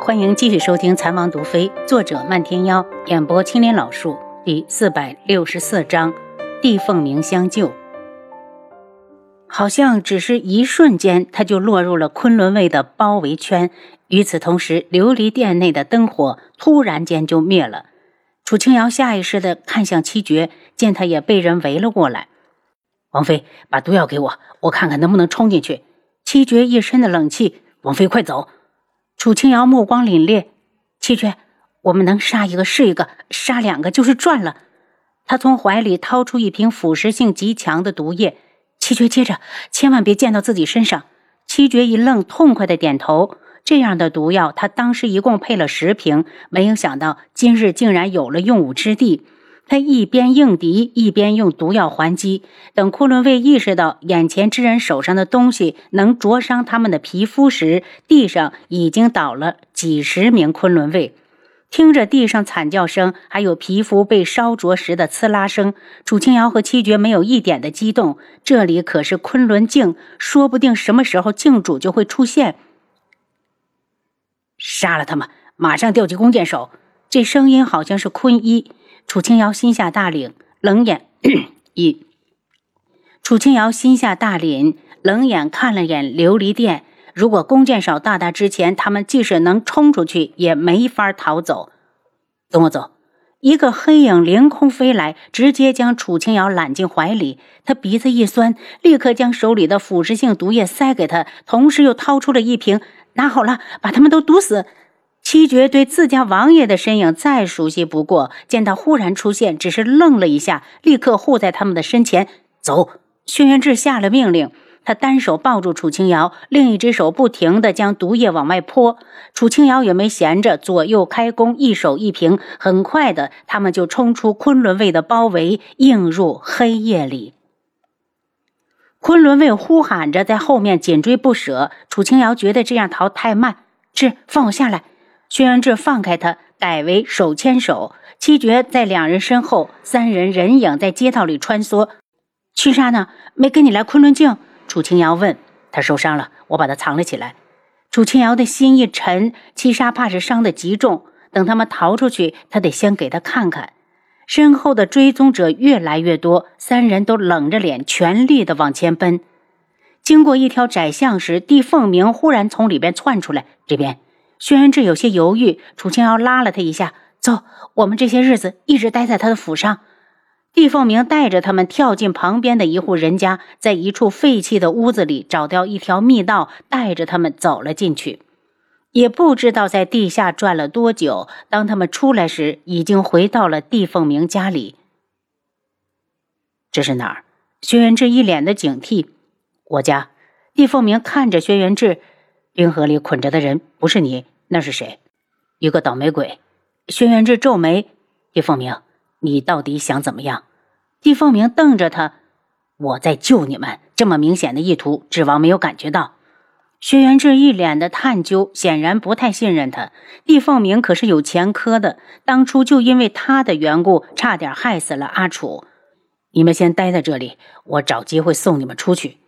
欢迎继续收听《残王毒妃》，作者漫天妖，演播青莲老树，第四百六十四章：地凤鸣相救。好像只是一瞬间，他就落入了昆仑卫的包围圈。与此同时，琉璃殿内的灯火突然间就灭了。楚清瑶下意识地看向七绝，见他也被人围了过来。王妃，把毒药给我，我看看能不能冲进去。七绝一身的冷气，王妃快走。楚清瑶目光凛冽，七绝，我们能杀一个是一个，杀两个就是赚了。他从怀里掏出一瓶腐蚀性极强的毒液，七绝接着，千万别溅到自己身上。七绝一愣，痛快的点头。这样的毒药，他当时一共配了十瓶，没有想到今日竟然有了用武之地。他一边应敌，一边用毒药还击。等昆仑卫意识到眼前之人手上的东西能灼伤他们的皮肤时，地上已经倒了几十名昆仑卫。听着地上惨叫声，还有皮肤被烧灼时的刺啦声，楚清瑶和七绝没有一点的激动。这里可是昆仑镜，说不定什么时候镜主就会出现。杀了他们，马上调集弓箭手。这声音好像是坤一。楚清瑶心下大领，冷眼一。楚清瑶心下大凛，冷眼看了眼琉璃殿。如果弓箭手到达之前，他们即使能冲出去，也没法逃走。跟我走。一个黑影凌空飞来，直接将楚清瑶揽进怀里。他鼻子一酸，立刻将手里的腐蚀性毒液塞给他，同时又掏出了一瓶，拿好了，把他们都毒死。七绝对自家王爷的身影再熟悉不过，见他忽然出现，只是愣了一下，立刻护在他们的身前。走，轩辕志下了命令，他单手抱住楚清瑶，另一只手不停地将毒液往外泼。楚清瑶也没闲着，左右开弓，一手一瓶，很快的，他们就冲出昆仑卫的包围，映入黑夜里。昆仑卫呼喊着在后面紧追不舍，楚清瑶觉得这样逃太慢，志，放我下来。轩辕志放开他，改为手牵手。七绝在两人身后，三人人影在街道里穿梭。七杀呢？没跟你来昆仑镜？楚清瑶问。他受伤了，我把他藏了起来。楚清瑶的心一沉，七杀怕是伤得极重。等他们逃出去，他得先给他看看。身后的追踪者越来越多，三人都冷着脸，全力的往前奔。经过一条窄巷时，帝凤鸣忽然从里边窜出来，这边。轩辕志有些犹豫，楚清瑶拉了他一下：“走，我们这些日子一直待在他的府上。”帝凤鸣带着他们跳进旁边的一户人家，在一处废弃的屋子里找到一条密道，带着他们走了进去。也不知道在地下转了多久，当他们出来时，已经回到了帝凤鸣家里。这是哪儿？轩辕志一脸的警惕。我家。帝凤鸣看着轩辕志。冰河里捆着的人不是你，那是谁？一个倒霉鬼。轩辕志皱眉：“帝凤鸣，你到底想怎么样？”帝凤鸣瞪着他：“我在救你们，这么明显的意图，指望没有感觉到？”轩辕志一脸的探究，显然不太信任他。帝凤鸣可是有前科的，当初就因为他的缘故，差点害死了阿楚。你们先待在这里，我找机会送你们出去。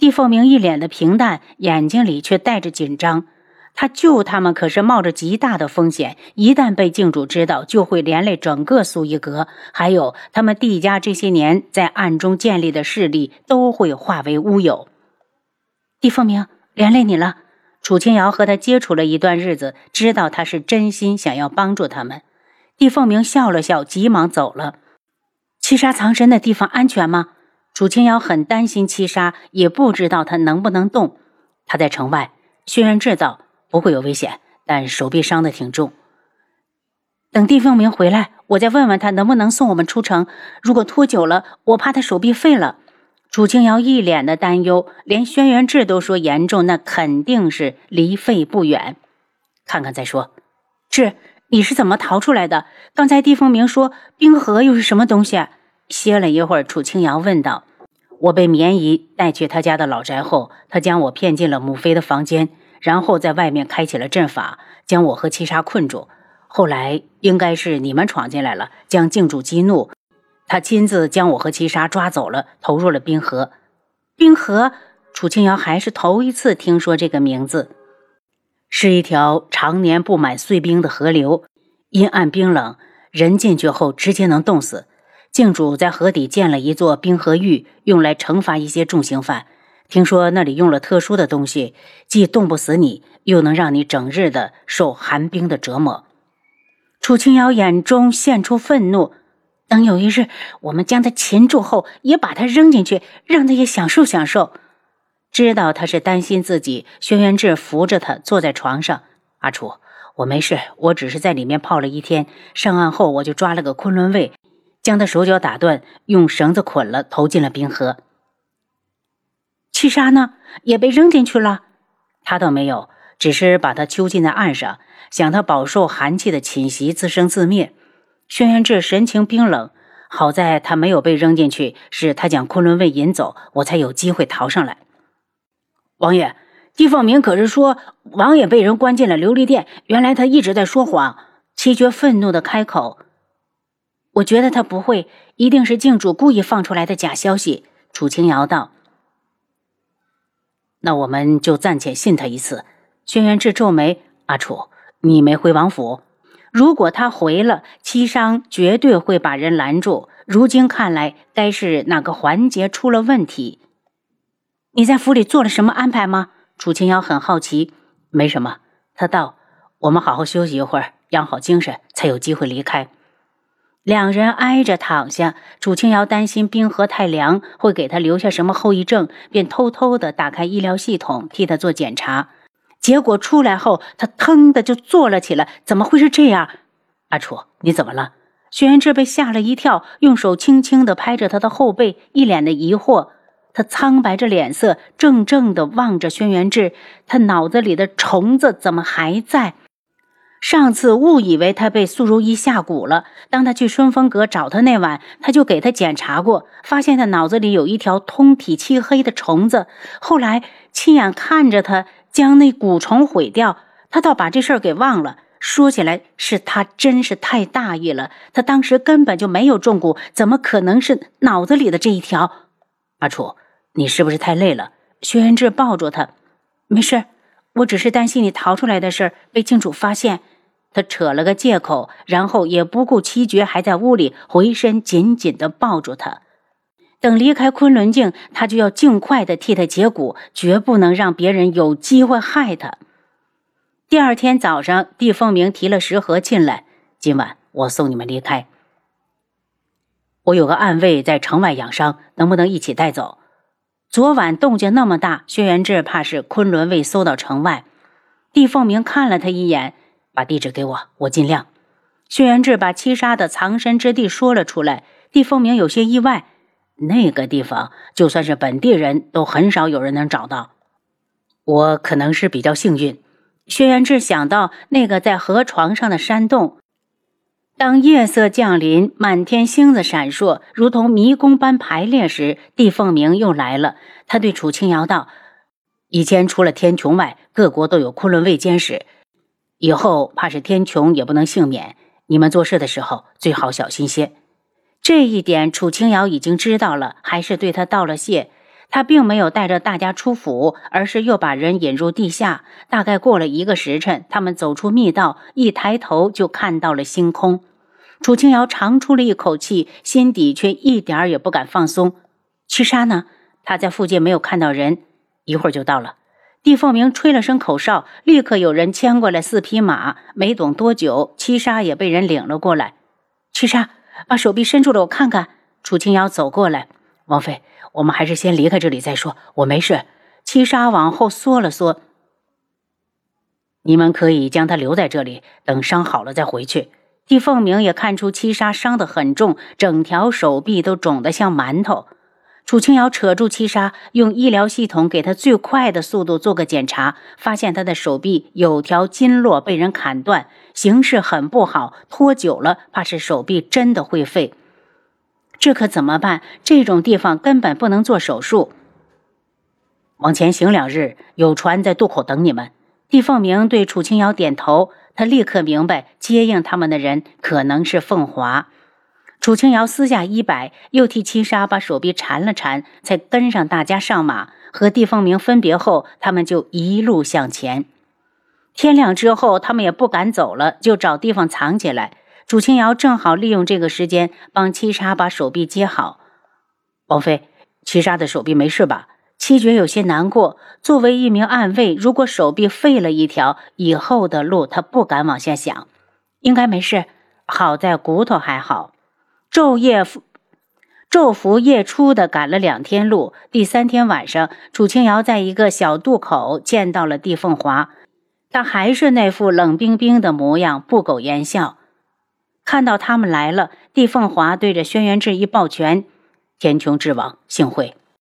帝凤鸣一脸的平淡，眼睛里却带着紧张。他救他们可是冒着极大的风险，一旦被镜主知道，就会连累整个苏一阁，还有他们帝家这些年在暗中建立的势力都会化为乌有。帝凤鸣，连累你了。楚清瑶和他接触了一段日子，知道他是真心想要帮助他们。帝凤鸣笑了笑，急忙走了。七杀藏身的地方安全吗？楚清瑶很担心七杀，也不知道他能不能动。他在城外，轩辕制造不会有危险，但手臂伤得挺重。等帝凤鸣回来，我再问问他能不能送我们出城。如果拖久了，我怕他手臂废了。楚清瑶一脸的担忧，连轩辕志都说严重，那肯定是离废不远。看看再说。志，你是怎么逃出来的？刚才帝凤鸣说冰河又是什么东西？歇了一会儿，楚清瑶问道：“我被绵姨带去他家的老宅后，他将我骗进了母妃的房间，然后在外面开启了阵法，将我和七杀困住。后来应该是你们闯进来了，将镜主激怒，他亲自将我和七杀抓走了，投入了冰河。冰河，楚清瑶还是头一次听说这个名字。是一条常年布满碎冰的河流，阴暗冰冷，人进去后直接能冻死。境主在河底建了一座冰河狱，用来惩罚一些重刑犯。听说那里用了特殊的东西，既冻不死你，又能让你整日的受寒冰的折磨。楚清瑶眼中现出愤怒。等有一日，我们将他擒住后，也把他扔进去，让他也享受享受。知道他是担心自己，轩辕志扶着他坐在床上。阿楚，我没事，我只是在里面泡了一天。上岸后，我就抓了个昆仑卫，将他手脚打断，用绳子捆了，投进了冰河。七杀呢？也被扔进去了？他倒没有，只是把他囚禁在岸上，想他饱受寒气的侵袭，自生自灭。轩辕志神情冰冷，好在他没有被扔进去，是他将昆仑卫引走，我才有机会逃上来。王爷，帝凤鸣可是说王爷被人关进了琉璃殿？原来他一直在说谎。七绝愤怒的开口：“我觉得他不会，一定是镜主故意放出来的假消息。”楚清瑶道：“那我们就暂且信他一次。”轩辕志皱眉：“阿楚，你没回王府？”如果他回了，七商绝对会把人拦住。如今看来，该是哪个环节出了问题？你在府里做了什么安排吗？楚清瑶很好奇。没什么，他道：“我们好好休息一会儿，养好精神，才有机会离开。”两人挨着躺下。楚清瑶担心冰河太凉会给他留下什么后遗症，便偷偷的打开医疗系统替他做检查。结果出来后，他腾的就坐了起来。怎么会是这样？阿楚，你怎么了？轩辕志被吓了一跳，用手轻轻的拍着他的后背，一脸的疑惑。他苍白着脸色，怔怔的望着轩辕志。他脑子里的虫子怎么还在？上次误以为他被苏如意下蛊了。当他去春风阁找他那晚，他就给他检查过，发现他脑子里有一条通体漆黑的虫子。后来亲眼看着他。将那蛊虫毁掉，他倒把这事儿给忘了。说起来，是他真是太大意了。他当时根本就没有中蛊，怎么可能是脑子里的这一条？阿楚，你是不是太累了？薛元志抱住他，没事，我只是担心你逃出来的事被镜主发现。他扯了个借口，然后也不顾七绝还在屋里，回身紧紧地抱住他。等离开昆仑镜，他就要尽快的替他解蛊，绝不能让别人有机会害他。第二天早上，帝凤鸣提了食盒进来，今晚我送你们离开。我有个暗卫在城外养伤，能不能一起带走？昨晚动静那么大，轩辕志怕是昆仑卫搜到城外。帝凤鸣看了他一眼，把地址给我，我尽量。轩辕志把七杀的藏身之地说了出来，帝凤鸣有些意外。那个地方，就算是本地人都很少有人能找到。我可能是比较幸运。轩辕志想到那个在河床上的山洞，当夜色降临，满天星子闪烁，如同迷宫般排列时，帝凤鸣又来了。他对楚清瑶道：“以前除了天穹外，各国都有昆仑卫监视，以后怕是天穹也不能幸免。你们做事的时候最好小心些。”这一点楚清瑶已经知道了，还是对他道了谢。他并没有带着大家出府，而是又把人引入地下。大概过了一个时辰，他们走出密道，一抬头就看到了星空。楚清瑶长出了一口气，心底却一点儿也不敢放松。七杀呢？他在附近没有看到人，一会儿就到了。帝凤鸣吹了声口哨，立刻有人牵过来四匹马。没等多久，七杀也被人领了过来。七杀。把手臂伸出来，我看看。楚清瑶走过来，王妃，我们还是先离开这里再说。我没事。七杀往后缩了缩。你们可以将他留在这里，等伤好了再回去。帝凤鸣也看出七杀伤得很重，整条手臂都肿得像馒头。楚清瑶扯住七杀，用医疗系统给他最快的速度做个检查，发现他的手臂有条筋络被人砍断，形势很不好，拖久了怕是手臂真的会废。这可怎么办？这种地方根本不能做手术。往前行两日，有船在渡口等你们。帝凤鸣对楚清瑶点头，他立刻明白接应他们的人可能是凤华。楚清瑶撕下衣摆，又替七杀把手臂缠了缠，才跟上大家上马。和帝凤鸣分别后，他们就一路向前。天亮之后，他们也不敢走了，就找地方藏起来。楚清瑶正好利用这个时间帮七杀把手臂接好。王妃，七杀的手臂没事吧？七绝有些难过。作为一名暗卫，如果手臂废了一条，以后的路他不敢往下想。应该没事，好在骨头还好。昼夜昼伏夜出的赶了两天路，第三天晚上，楚清瑶在一个小渡口见到了帝凤华。他还是那副冷冰冰的模样，不苟言笑。看到他们来了，帝凤华对着轩辕志一抱拳：“天穹之王，幸会。”